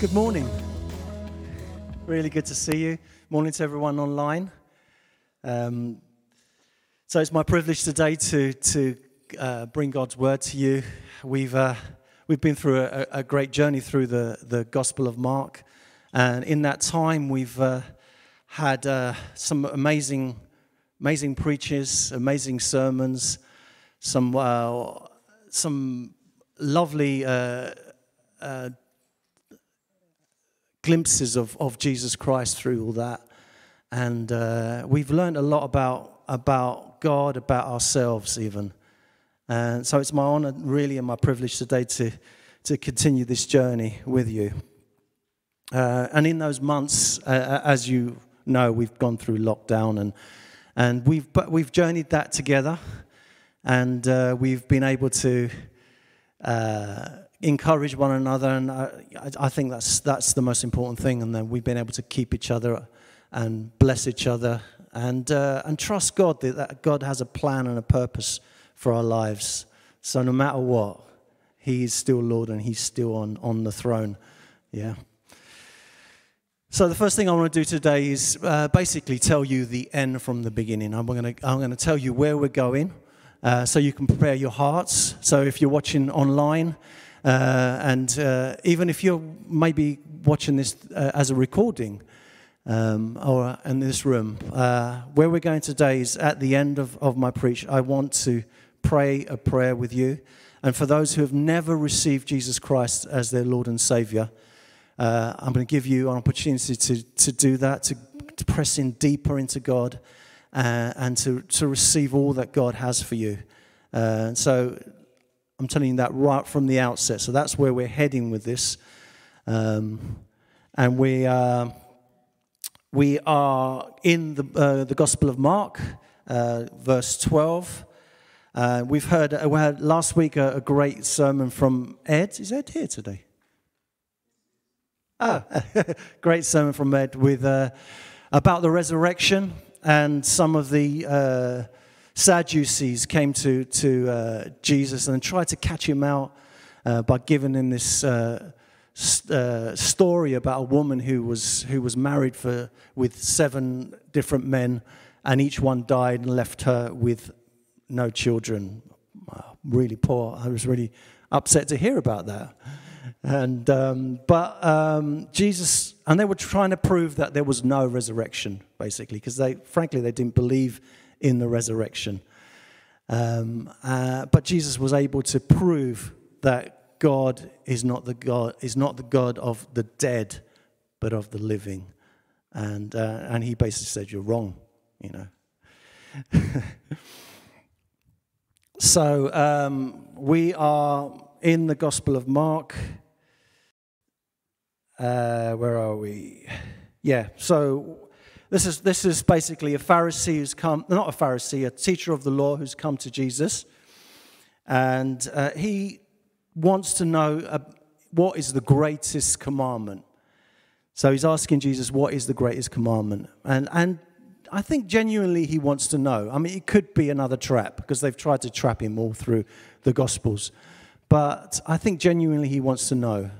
good morning. Really good to see you. Morning to everyone online. Um, so it's my privilege today to to uh, bring God's word to you. We've uh, we've been through a, a, great journey through the the Gospel of Mark, and in that time we've uh, had uh, some amazing amazing preachers, amazing sermons, some uh, some lovely uh, glimpses of, of Jesus Christ through all that. And uh, we've learned a lot about, about God, about ourselves, even. And so it's my honor, really, and my privilege today to, to continue this journey with you. Uh, and in those months, uh, uh as you know, we've gone through lockdown and, and we've, but we've journeyed that together. And uh, we've been able to uh, encourage one another, and I, I, think that's that's the most important thing. And then we've been able to keep each other and bless each other, and uh, and trust God that, that God has a plan and a purpose for our lives. So no matter what, He is still Lord, and He's still on on the throne. Yeah. So the first thing I want to do today is uh, basically tell you the end from the beginning. I'm going to I'm going to tell you where we're going. Uh, so you can prepare your hearts. So if you're watching online, uh, and uh, even if you're maybe watching this uh, as a recording um, or in this room, uh, where we're going today is at the end of, of my preach. I want to pray a prayer with you. And for those who have never received Jesus Christ as their Lord and Savior, uh, I'm going to give you an opportunity to, to do that, to, to press in deeper into God uh, and to, to receive all that God has for you. Uh, so I'm telling you that right from the outset. So that's where we're heading with this. Um, and we, uh, we are in the, uh, the Gospel of Mark, uh, verse 12. Uh, we've heard, uh, we had last week a, a, great sermon from Ed. Is Ed here today? Ah, great sermon from Ed with, about the resurrection and some of the Sadducees came to, to uh, Jesus and tried to catch him out uh, by giving him this uh, st- uh, story about a woman who was, who was married for, with seven different men, and each one died and left her with no children. Really poor. I was really upset to hear about that. And um, but um, Jesus, and they were trying to prove that there was no resurrection, basically, because they, frankly, they didn't believe in the resurrection. Um, uh, but Jesus was able to prove that God is not the God is not the God of the dead, but of the living, and uh, and he basically said you're wrong, you know. so um, we are in the Gospel of Mark. Uh, where are we? Yeah. So this is, this is basically a Pharisee who's come, not a Pharisee, a teacher of the law who's come to Jesus. And uh, he wants to know uh, what is the greatest commandment. So he's asking Jesus, what is the greatest commandment? And, and I think genuinely he wants to know. I mean, it could be another trap because they've tried to trap him all through the Gospels. But I think genuinely he wants to know.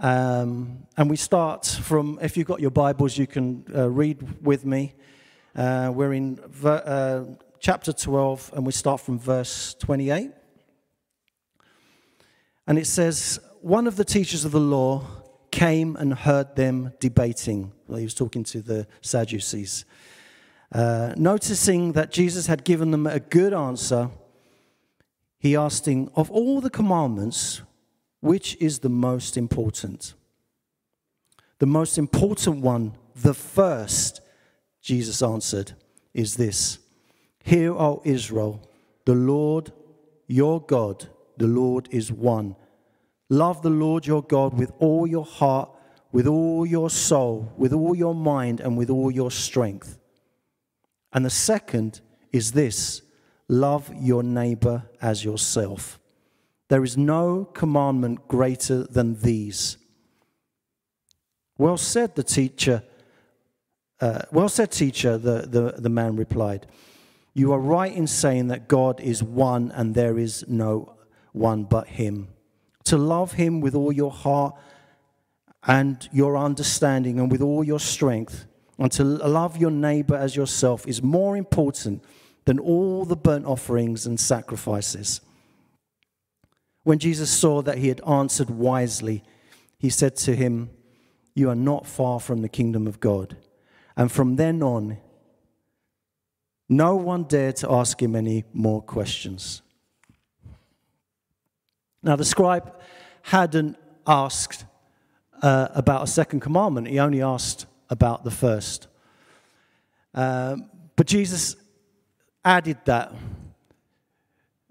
Um, and we start from, if you've got your Bibles, you can uh, read with me. Uh, we're in ver- uh, chapter 12, and we start from verse 28. And it says, One of the teachers of the law came and heard them debating. Well, he was talking to the Sadducees. Uh, noticing that Jesus had given them a good answer, he asked him, Of all the commandments, which is the most important? The most important one, the first, Jesus answered, is this Hear, O Israel, the Lord your God, the Lord is one. Love the Lord your God with all your heart, with all your soul, with all your mind, and with all your strength. And the second is this love your neighbor as yourself. There is no commandment greater than these. Well said, the teacher. Uh, well said, teacher, the, the, the man replied. You are right in saying that God is one and there is no one but Him. To love Him with all your heart and your understanding and with all your strength, and to love your neighbor as yourself is more important than all the burnt offerings and sacrifices. When Jesus saw that he had answered wisely, he said to him, You are not far from the kingdom of God. And from then on, no one dared to ask him any more questions. Now, the scribe hadn't asked uh, about a second commandment, he only asked about the first. Um, but Jesus added that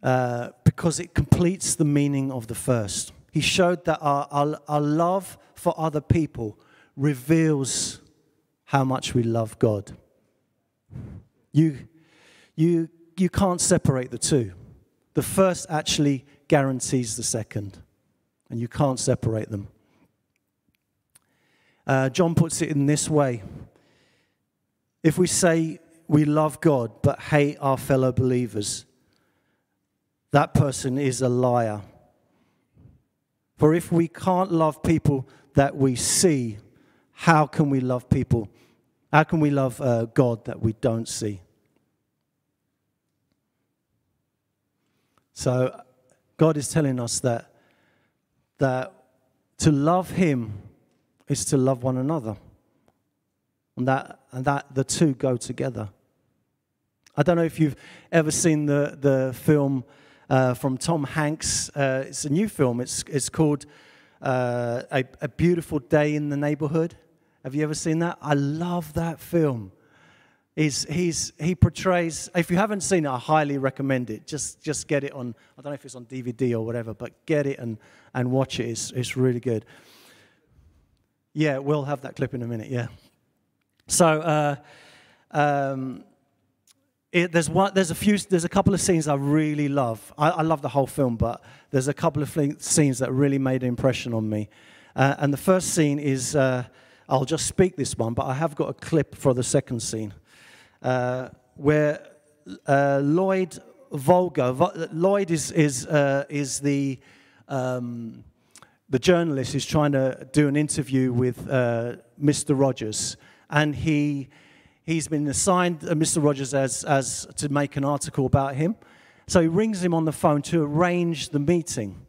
uh, because it completes the meaning of the first. He showed that our, our, our love for other people reveals how much we love God. You, you, you can't separate the two. The first actually guarantees the second, and you can't separate them. Uh, John puts it in this way If we say we love God but hate our fellow believers, that person is a liar. For if we can't love people that we see, how can we love people? How can we love uh, God that we don't see? So, God is telling us that, that to love Him is to love one another. And that, and that the two go together. I don't know if you've ever seen the, the film uh, from Tom Hanks. Uh, it's a new film. It's, it's called uh, a, a Beautiful Day in the Neighborhood. Have you ever seen that? I love that film. He's, he's, he portrays, if you haven't seen it, I highly recommend it. Just, just get it on, I don't know if it's on DVD or whatever, but get it and, and watch it. It's, it's really good. Yeah, we'll have that clip in a minute, yeah. So, uh, um, it, there's one, there's a few, there's a couple of scenes I really love. I, I love the whole film, but there's a couple of scenes that really made an impression on me. Uh, and the first scene is, uh, I'll just speak this one, but I have got a clip for the second scene, uh, where uh, Lloyd Vogel, Lloyd is is uh, is the um, the journalist who's trying to do an interview with uh, Mr. Rogers, and he he's been assigned uh, Mr. Rogers as, as to make an article about him. So he rings him on the phone to arrange the meeting.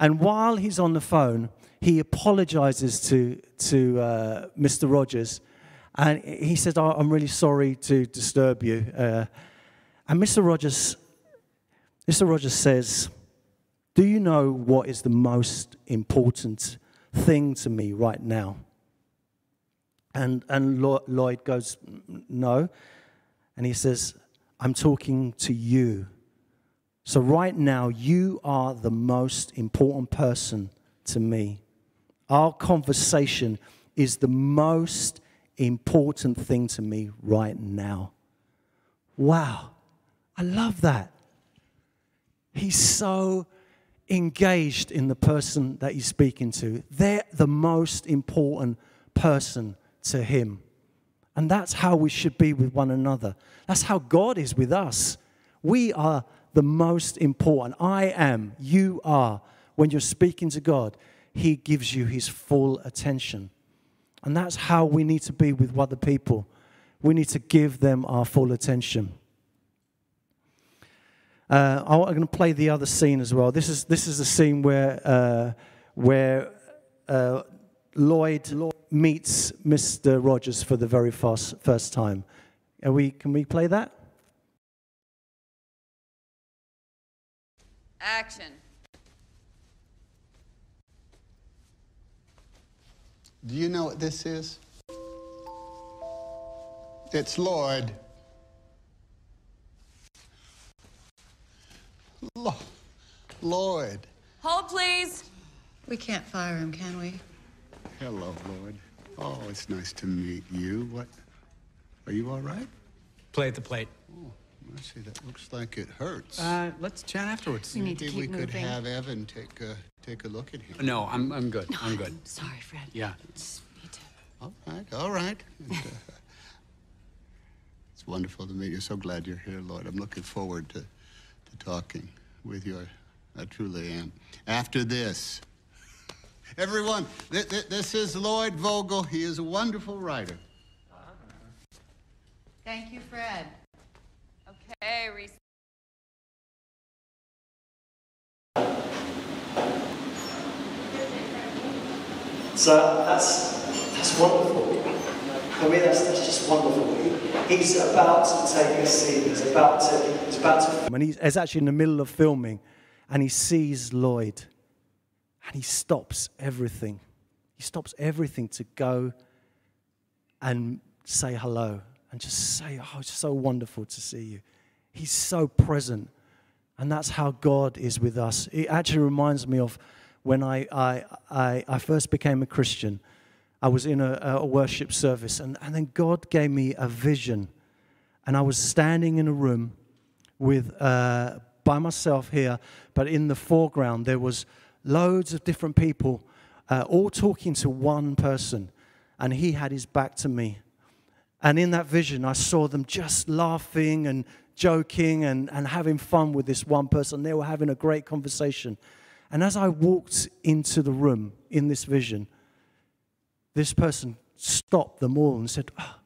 And while he's on the phone, he apologizes to, to uh, Mr. Rogers. And he says, oh, I'm really sorry to disturb you. Uh, and Mr. Rogers, Mr. Rogers says, Do you know what is the most important thing to me right now? And, and Lloyd goes, No. And he says, I'm talking to you. So, right now, you are the most important person to me. Our conversation is the most important thing to me right now. Wow. I love that. He's so engaged in the person that he's speaking to. They're the most important person to Him. And that's how we should be with one another. That's how God is with us. We are the most important. I am, you are. When you're speaking to God, He gives you His full attention. And that's how we need to be with other people. We need to give them our full attention. Uh, I'm going to play the other scene as well. This is, this is the scene where, uh, where uh, Lloyd, Lloyd meets Mr. Rogers for the very first, first time. Are we, can we play that? Action. Do you know what this is? It's Lloyd. Lloyd. Hold, please. We can't fire him, can we? Hello, Lloyd. Oh, it's nice to meet you. What? Are you all right? Play at the plate. Oh, I see. That looks like it hurts. Uh, let's chat afterwards. We need to Maybe keep we could have Evan take a take a look at him. No, I'm, I'm good. No, I'm good. sorry, Fred. Yeah. It's me too. All right, all right. And, uh, it's wonderful to meet you. So glad you're here, Lloyd. I'm looking forward to to talking with you. I, I truly am. After this. Everyone, th- th- this is Lloyd Vogel. He is a wonderful writer. Thank you, Fred. Okay, Reese. So that's, that's wonderful. For me, that's, that's just wonderful. He, he's about to take a scene. He's about to. He's about to. And he's, he's actually in the middle of filming, and he sees Lloyd, and he stops everything. He stops everything to go and say hello and just say, "Oh, it's so wonderful to see you." He's so present, and that's how God is with us. It actually reminds me of when I, I, I, I first became a Christian. I was in a, a worship service, and, and then God gave me a vision. And I was standing in a room with, uh, by myself here, but in the foreground, there was loads of different people, uh, all talking to one person. And he had his back to me. And in that vision, I saw them just laughing and joking and, and having fun with this one person. They were having a great conversation. And as I walked into the room in this vision, this person stopped them all and said, oh,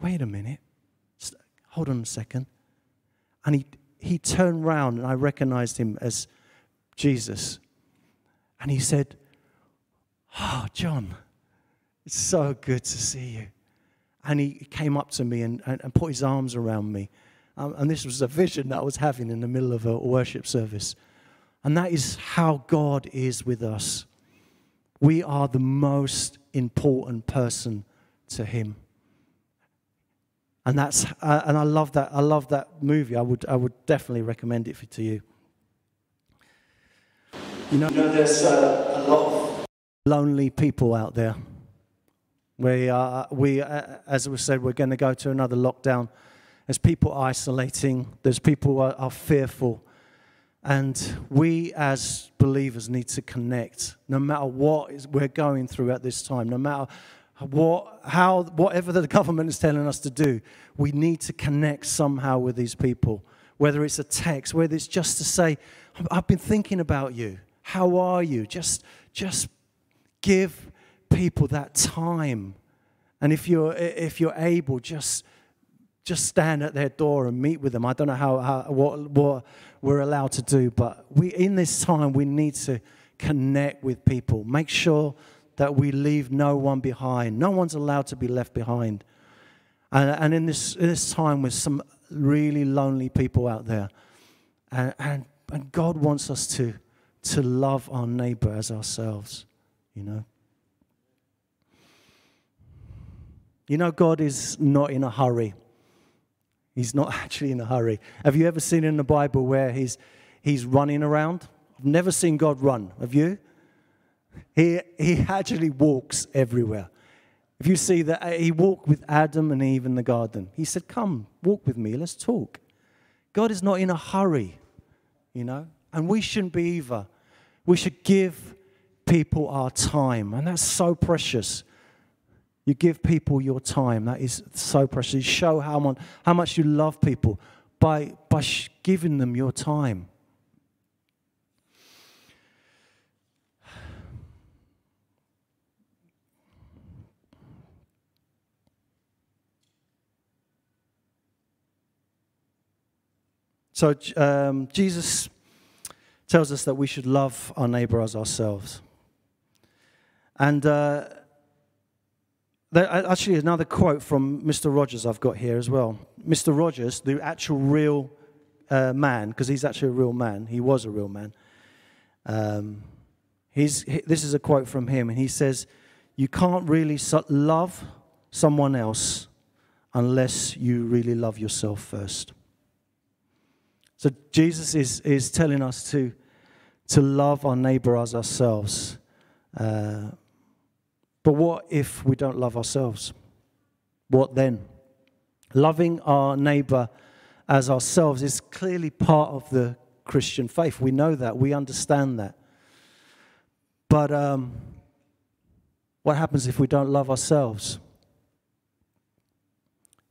Wait a minute. Hold on a second. And he, he turned round and I recognized him as Jesus. And he said, Oh, John, it's so good to see you. And he came up to me and, and, and put his arms around me. Um, and this was a vision that I was having in the middle of a worship service. And that is how God is with us. We are the most important person to Him. And that's uh, and I love that. I love that movie. I would I would definitely recommend it for, to you. You know, you know there's uh, a lot of lonely people out there. We are we uh, as we said we're going to go to another lockdown. There's people isolating. There's people are, are fearful. And we as believers need to connect no matter what is, we're going through at this time, no matter what, how, whatever the government is telling us to do, we need to connect somehow with these people. Whether it's a text, whether it's just to say, I've been thinking about you. How are you? Just, just give people that time. And if you're, if you're able, just just stand at their door and meet with them. I don't know how, how what, what we're allowed to do, but we in this time we need to connect with people. Make sure that we leave no one behind. No one's allowed to be left behind. And, and in this in this time with some really lonely people out there, and, and and God wants us to to love our neighbor as ourselves. You know. You know, God is not in a hurry. He's not actually in a hurry. Have you ever seen in the Bible where he's, he's running around? I've never seen God run. Have you? He, he actually walks everywhere. If you see that he walked with Adam and Eve in the garden, he said, Come, walk with me, let's talk. God is not in a hurry, you know, and we shouldn't be either. We should give people our time, and that's so precious. You give people your time. That is so precious. You show how much, how much you love people by, by giving them your time. So um, Jesus tells us that we should love our neighbor as ourselves. And uh, there, actually, another quote from Mr. Rogers I've got here as well. Mr. Rogers, the actual real uh, man, because he's actually a real man, he was a real man. Um, he's, he, this is a quote from him, and he says, You can't really love someone else unless you really love yourself first. So Jesus is, is telling us to, to love our neighbor as ourselves. Uh, but what if we don't love ourselves? What then? Loving our neighbor as ourselves is clearly part of the Christian faith. We know that, we understand that. But um, what happens if we don't love ourselves?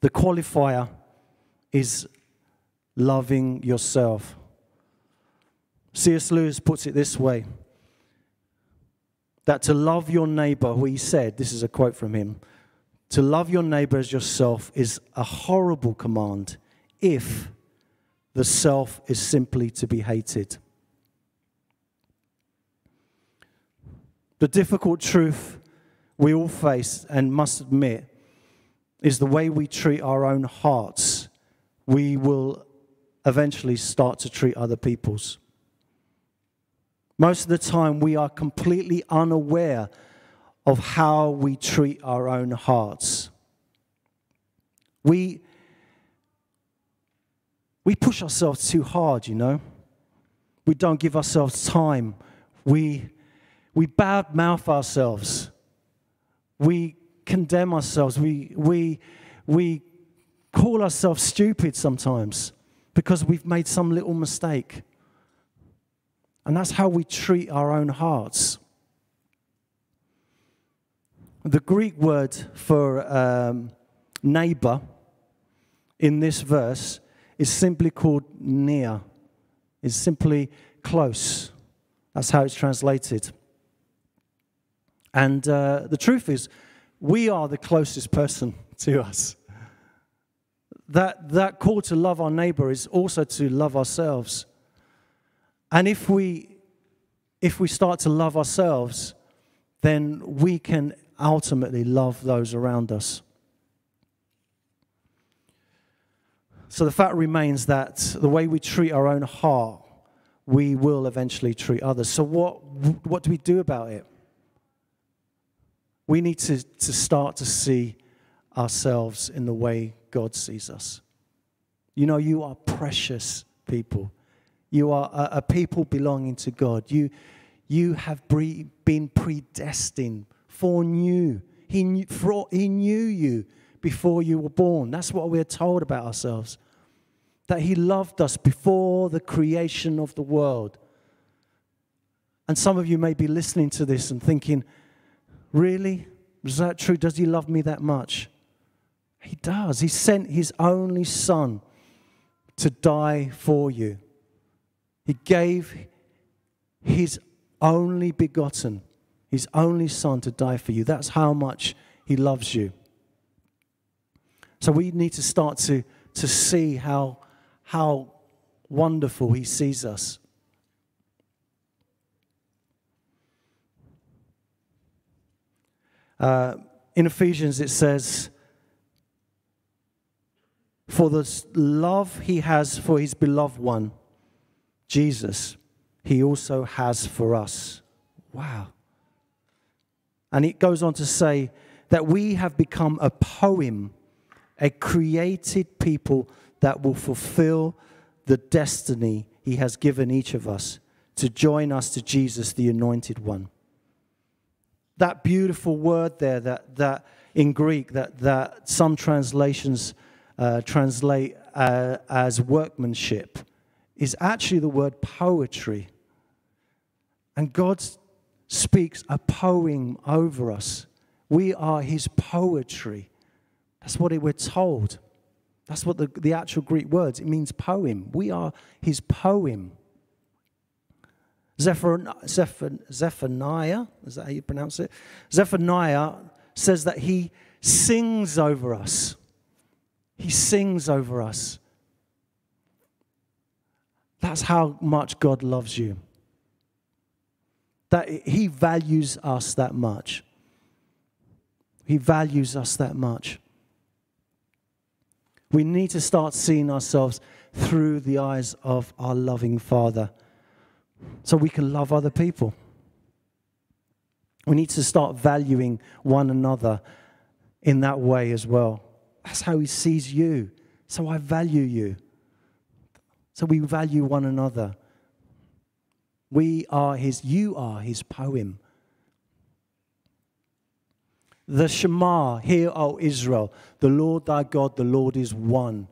The qualifier is loving yourself. C.S. Lewis puts it this way that to love your neighbor, he said, this is a quote from him, to love your neighbor as yourself is a horrible command if the self is simply to be hated. The difficult truth we all face and must admit is the way we treat our own hearts, we will eventually start to treat other people's. Most of the time, we are completely unaware of how we treat our own hearts. We, we push ourselves too hard, you know. We don't give ourselves time. We, we bad mouth ourselves. We condemn ourselves. We, we, we call ourselves stupid sometimes because we've made some little mistake. And that's how we treat our own hearts. The Greek word for um, neighbor in this verse is simply called near, is simply close. That's how it's translated. And uh, the truth is, we are the closest person to us. That, that call to love our neighbor is also to love ourselves. And if we, if we start to love ourselves, then we can ultimately love those around us. So the fact remains that the way we treat our own heart, we will eventually treat others. So, what, what do we do about it? We need to, to start to see ourselves in the way God sees us. You know, you are precious people. You are a, a people belonging to God. You, you have pre, been predestined, foreknew. He he knew you before you were born. That's what we're told about ourselves. That He loved us before the creation of the world. And some of you may be listening to this and thinking, really? Is that true? Does He love me that much? He does. He sent His only Son to die for you. He gave His only begotten, His only Son to die for you. That's how much He loves you. So we need to start to, to see how, how wonderful He sees us. Uh, in Ephesians, it says, For the love He has for His beloved one, Jesus, He also has for us. Wow. And it goes on to say that we have become a poem, a created people that will fulfill the destiny He has given each of us to join us to Jesus, the Anointed One. That beautiful word there, that, that in Greek, that, that some translations uh, translate uh, as workmanship, is actually the word poetry. And God speaks a poem over us. We are His poetry. That's what we're told. That's what the, the actual Greek words, it means poem. We are His poem. Zephaniah, Zephaniah, is that how you pronounce it? Zephaniah says that he sings over us. He sings over us. That's how much God loves you. That he values us that much. He values us that much. We need to start seeing ourselves through the eyes of our loving Father so we can love other people. We need to start valuing one another in that way as well. That's how He sees you. So I value you. So we value one another. We are His, you are His poem. The Shema, hear, O Israel, the Lord thy God, the Lord is one.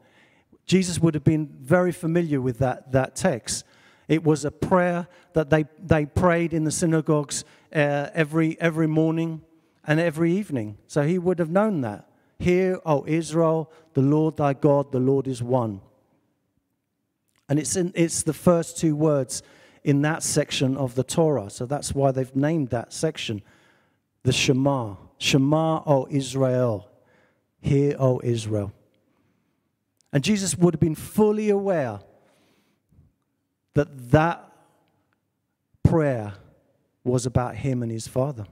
Jesus would have been very familiar with that, that text. It was a prayer that they, they prayed in the synagogues uh, every, every morning and every evening. So he would have known that. Hear, O Israel, the Lord thy God, the Lord is one. And it's, in, it's the first two words in that section of the Torah. So that's why they've named that section the Shema. Shema, O Israel. Hear, O Israel. And Jesus would have been fully aware that that prayer was about him and his Father.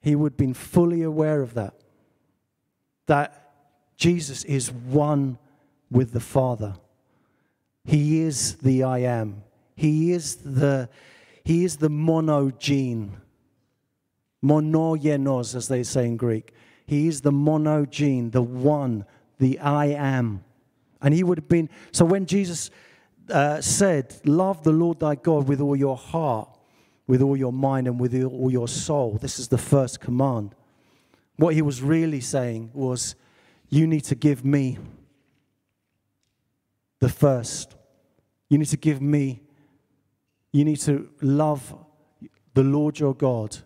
He would have been fully aware of that. That Jesus is one with the Father. He is the I am. He is the, he is the monogene. Monogenos, as they say in Greek. He is the monogene, the one, the I am. And he would have been, so when Jesus uh, said, Love the Lord thy God with all your heart, with all your mind, and with all your soul, this is the first command. What he was really saying was, You need to give me the first. You need to give me, you need to love the Lord your God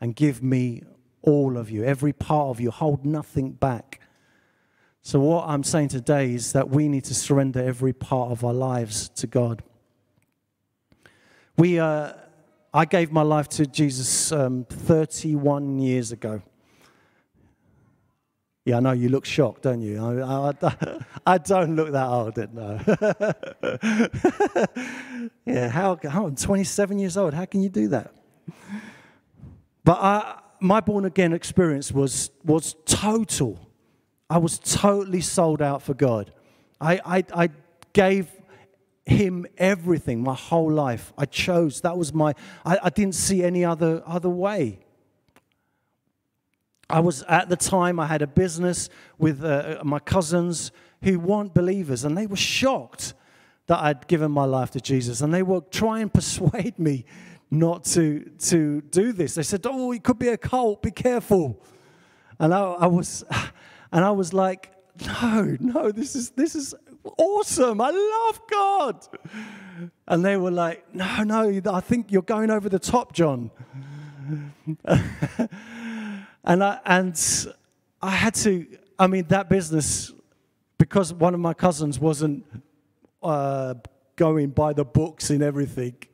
and give me all of you, every part of you, hold nothing back. So, what I'm saying today is that we need to surrender every part of our lives to God. We, uh, I gave my life to Jesus um, 31 years ago. Yeah, I know you look shocked, don't you? I, I, I don't look that old, no. yeah, how, how, I'm 27 years old. How can you do that? But I, my born again experience was, was total. I was totally sold out for God. I, I, I gave him everything, my whole life. I chose. That was my, I, I didn't see any other, other way. I was at the time, I had a business with uh, my cousins who weren't believers, and they were shocked that I'd given my life to Jesus. And they were trying to persuade me not to, to do this. They said, Oh, it could be a cult, be careful. And I, I was and I was like, No, no, this is this is awesome. I love God. And they were like, No, no, I think you're going over the top, John. and I and I had to, I mean, that business, because one of my cousins wasn't uh, going by the books in everything.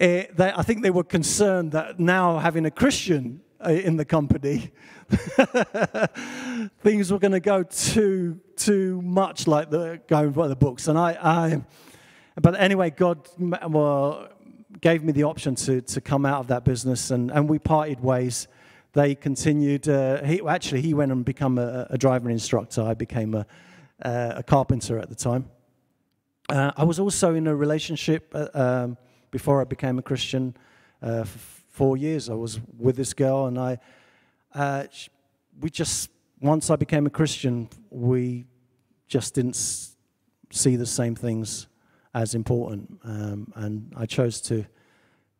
Eh, they, I think they were concerned that now having a Christian uh, in the company, things were going to go too too much like the going by the books. And I, I but anyway, God well, gave me the option to to come out of that business, and and we parted ways. They continued. Uh, he actually he went and became a, a driving instructor. I became a uh, a carpenter at the time. Uh, I was also in a relationship uh, um, before I became a Christian. Uh, for four years, I was with this girl, and I, uh, we just once I became a Christian, we just didn't see the same things as important, um, and I chose to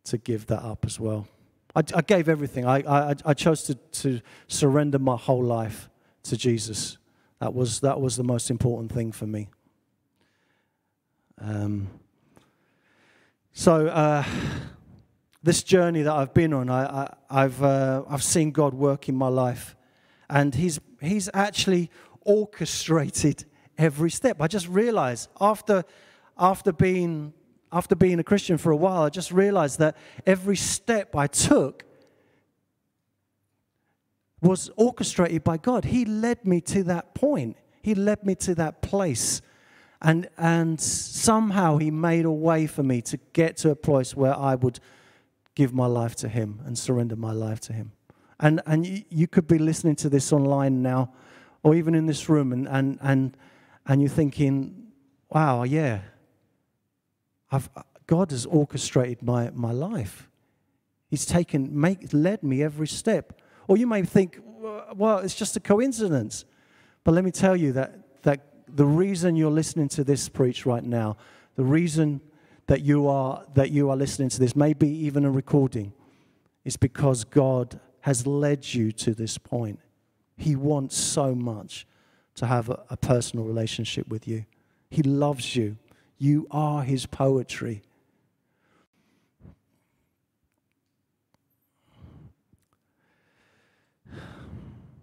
to give that up as well. I, I gave everything. I, I, I chose to, to surrender my whole life to Jesus. That was that was the most important thing for me. Um, so uh, this journey that I've been on, I, have uh, I've seen God work in my life, and He's He's actually orchestrated every step. I just realized after after being after being a Christian for a while, I just realized that every step I took was orchestrated by God. He led me to that point. He led me to that place and, and somehow he made a way for me to get to a place where I would give my life to him and surrender my life to him. And, and you, could be listening to this online now, or even in this room, and, and, and, and you're thinking, wow, yeah, I've, God has orchestrated my, my life. He's taken, make, led me every step. Or you may think, well, it's just a coincidence. But let me tell you that, that the reason you're listening to this preach right now, the reason that you are that you are listening to this, maybe even a recording, is because God has led you to this point. He wants so much to have a, a personal relationship with you. He loves you. You are his poetry.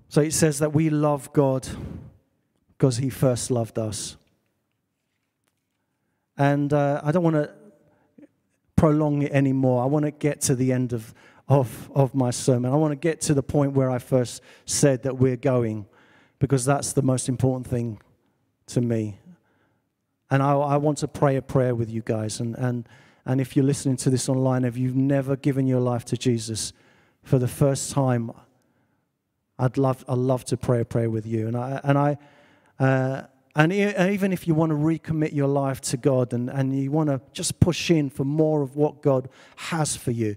So it says that we love God because he first loved us. And uh, I don't want to prolong it anymore. I want to get to the end of, of, of my sermon. I want to get to the point where I first said that we're going, because that's the most important thing to me. And I, I want to pray a prayer with you guys. And, and, and if you're listening to this online, if you've never given your life to Jesus for the first time, I'd love, I'd love to pray a prayer with you. And I, and I, uh, and even if you want to recommit your life to God and, and you want to just push in for more of what God has for you,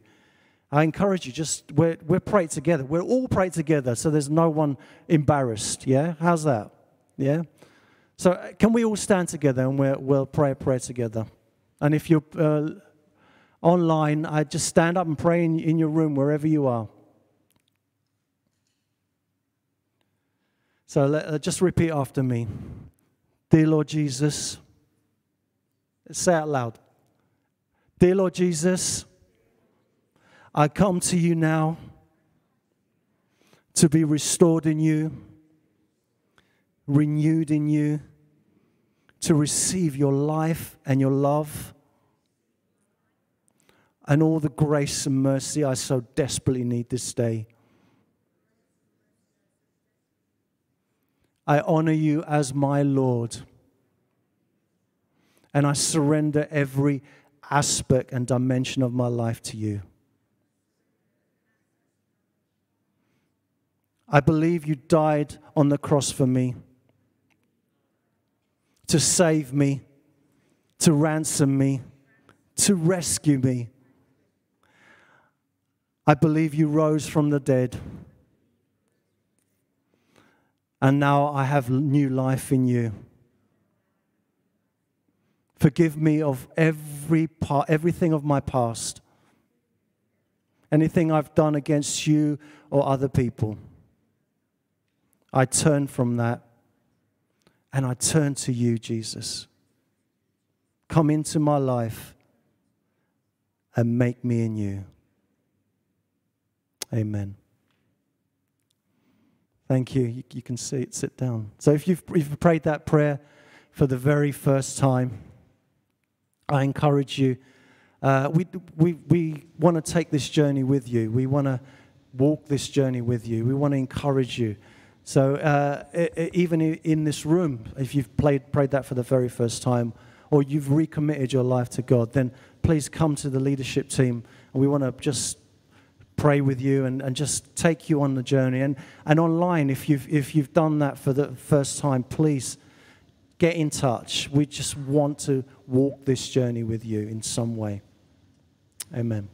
I encourage you, just we're, we're praying together. We're all praying together, so there's no one embarrassed. Yeah? How's that? Yeah? So, uh, can we all stand together and we'll, pray a prayer together? And if you're uh, online, I just stand up and pray in, in your room, wherever you are. So, let, uh, just repeat after me. Dear Lord Jesus, say out loud. Dear Lord Jesus, I come to you now to be restored in you, renewed in you, to receive your life and your love and all the grace and mercy I so desperately need this day. I honor you as my Lord. And I surrender every aspect and dimension of my life to you. I believe you died on the cross for me to save me, to ransom me, to rescue me. I believe you rose from the dead and now I have new life in you. Forgive me of every part, everything of my past, anything I've done against you or other people. I turn from that and I turn to you, Jesus. Come into my life and make me in you. Amen. Thank you. you. You, can sit, sit down. So if you've, if you've prayed that prayer for the very first time, I encourage you. Uh, we we, we want to take this journey with you. We want to walk this journey with you. We want to encourage you. So uh, even in this room, if you've played, prayed that for the very first time, or you've recommitted your life to God, then please come to the leadership team. And we want to just pray with you and, and just take you on the journey. And, and online, if you've, if you've done that for the first time, please get in touch. We just want to walk this journey with you in some way. Amen.